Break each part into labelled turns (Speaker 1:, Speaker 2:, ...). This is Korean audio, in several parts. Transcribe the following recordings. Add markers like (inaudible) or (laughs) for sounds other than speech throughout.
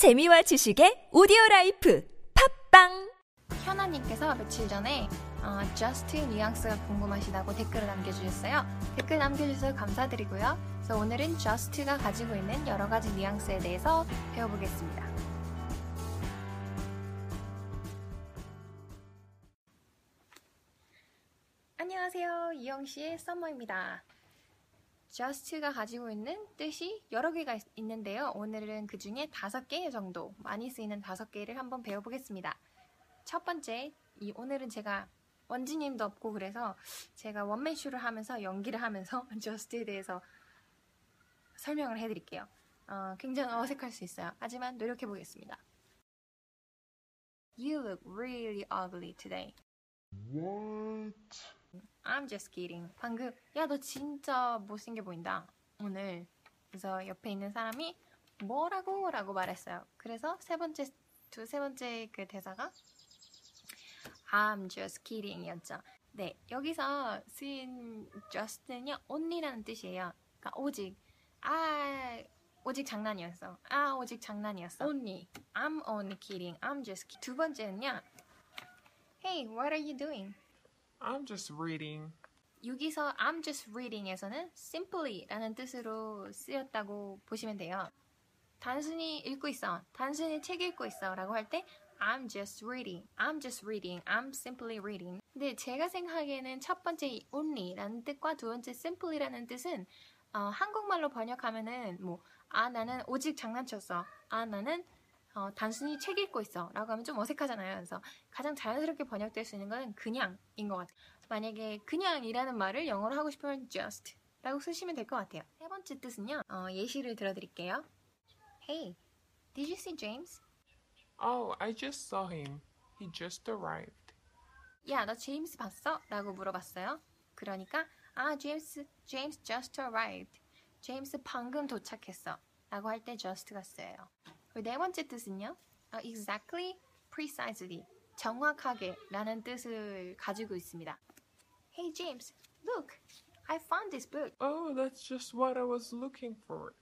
Speaker 1: 재미와 지식의 오디오 라이프 팟빵
Speaker 2: 현아님께서 며칠 전에 어, just 뉘앙스가 궁금하시다고 댓글을 남겨주셨어요. 댓글 남겨주셔서 감사드리고요. 그래서 오늘은 just가 가지고 있는 여러 가지 뉘앙스에 대해서 배워보겠습니다. 안녕하세요. 이영 씨의 썸머입니다. Just가 가지고 있는 뜻이 여러 개가 있- 있는데요. 오늘은 그 중에 다섯 개 정도 많이 쓰이는 다섯 개를 한번 배워보겠습니다. 첫 번째, 이 오늘은 제가 원지님도 없고 그래서 제가 원맨쇼를 하면서 연기를 하면서 (laughs) just에 대해서 설명을 해드릴게요. 어, 굉장히 어색할 수 있어요. 하지만 노력해 보겠습니다. You look really ugly today.
Speaker 3: What?
Speaker 2: I'm just kidding. 방금 야 너 진짜 못생겨 보인다. 오늘. 그래서 옆에 있는 사람이 뭐라고? 라고 말했어요. 그래서 세 번째 두 세 번째 그 대사가 I'm just kidding 이었죠. 네, 여기서 쓰인 just는요 only라는 뜻이에요. 그러니까 오직 아 오직 장난이었어. 아 오직 장난이었어. only. I'm only kidding. I'm just kidding. 두 번째는요. Hey, what are you doing?
Speaker 3: I'm just reading.
Speaker 2: 여기서 I'm just reading에서는 simply라는 뜻으로 쓰였다고 보시면 돼요. 단순히 읽고 있어. 단순히 책 읽고 있어. 라고 할 때 I'm just reading. I'm just reading. I'm simply reading. 근데 제가 생각하기에는 첫 번째 이 only라는 뜻과 두 번째 simply라는 뜻은 어, 한국말로 번역하면은 뭐 아 나는 오직 장난쳤어. 아 나는 어, 단순히 책 읽고 있어. 라고 하면 좀 어색하잖아요. 그래서 가장 자연스럽게 번역될 수 있는 건 그냥인 것 같아요. 만약에 그냥이라는 말을 영어로 하고 싶으면 just 라고 쓰시면 될 것 같아요. 세 번째 뜻은요. 어, 예시를 들어드릴게요. Hey, did you see James?
Speaker 3: Oh, I just saw him. He just arrived.
Speaker 2: 야, 너 제임스 봤어? 라고 물어봤어요. 그러니까 아, 제임스, 제임스 just arrived. 제임스 방금 도착했어. 라고 할 때 just가 쓰여요. 네 번째 뜻은요. 어, exactly, precisely. 정확하게 라는 뜻을 가지고 있습니다. Hey James, look, I found this book.
Speaker 3: Oh, that's just what I was looking for.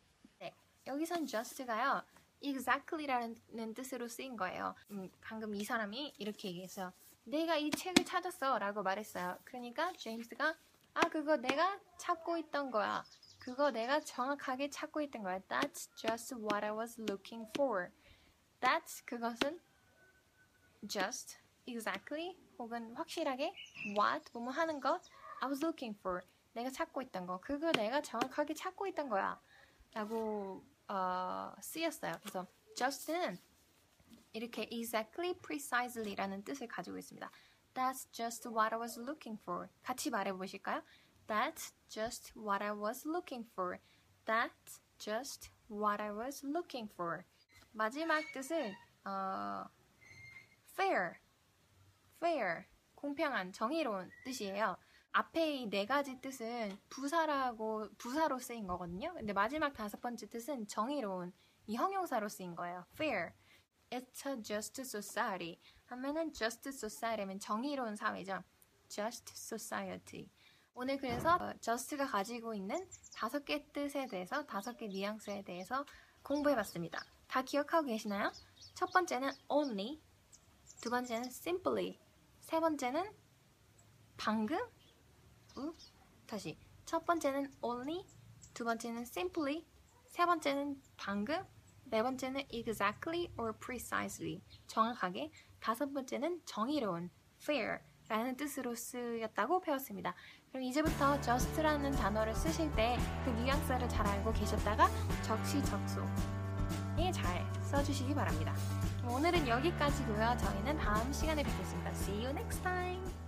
Speaker 2: 네, 여기선 just가요. exactly라는 뜻으로 쓰인 거예요. 음, 방금 이 사람이 이렇게 얘기했어요. 내가 이 책을 찾았어 라고 말했어요. 그러니까 제임스가 아 그거 내가 찾고 있던 거야. 그거 내가 정확하게 찾고 있던 거야. That's just what I was looking for. That's 그것은 just, exactly 혹은 확실하게 what 뭐뭐 하는 것 I was looking for. 내가 찾고 있던 거. 그거 내가 정확하게 찾고 있던 거야. 라고 어, 쓰였어요. 그래서 just는 이렇게 exactly, preciselly라는 뜻을 가지고 있습니다. That's just what I was looking for. 같이 말해 보실까요? That's just what I was looking for. That's just what I was looking for. 마지막 뜻은 어, fair, fair, 공평한, 정의로운 뜻이에요. 앞에 이 네 가지 뜻은 부사라고 부사로 쓰인 거거든요. 근데 마지막 다섯 번째 뜻은 정의로운 이 형용사로 쓰인 거예요. fair. It's a just society. 하면은 just society면 정의로운 사회죠. just society. 오늘 그래서 어, just가 가지고 있는 다섯 개 뜻에 대해서 다섯 개 뉘앙스에 대해서 공부해봤습니다. 다 기억하고 계시나요? 첫 번째는 only, 두 번째는 simply, 세 번째는 방금, 우, 다시 첫 번째는 only, 두 번째는 simply, 세 번째는 방금, 네 번째는 exactly or precisely 정확하게, 다섯 번째는 정의로운 fair 라는 뜻으로 쓰였다고 배웠습니다. 그럼 이제부터 just라는 단어를 쓰실 때 그 뉘앙스를 잘 알고 계셨다가 적시적소에 잘 써주시기 바랍니다. 오늘은 여기까지고요. 저희는 다음 시간에 뵙겠습니다. See you next time.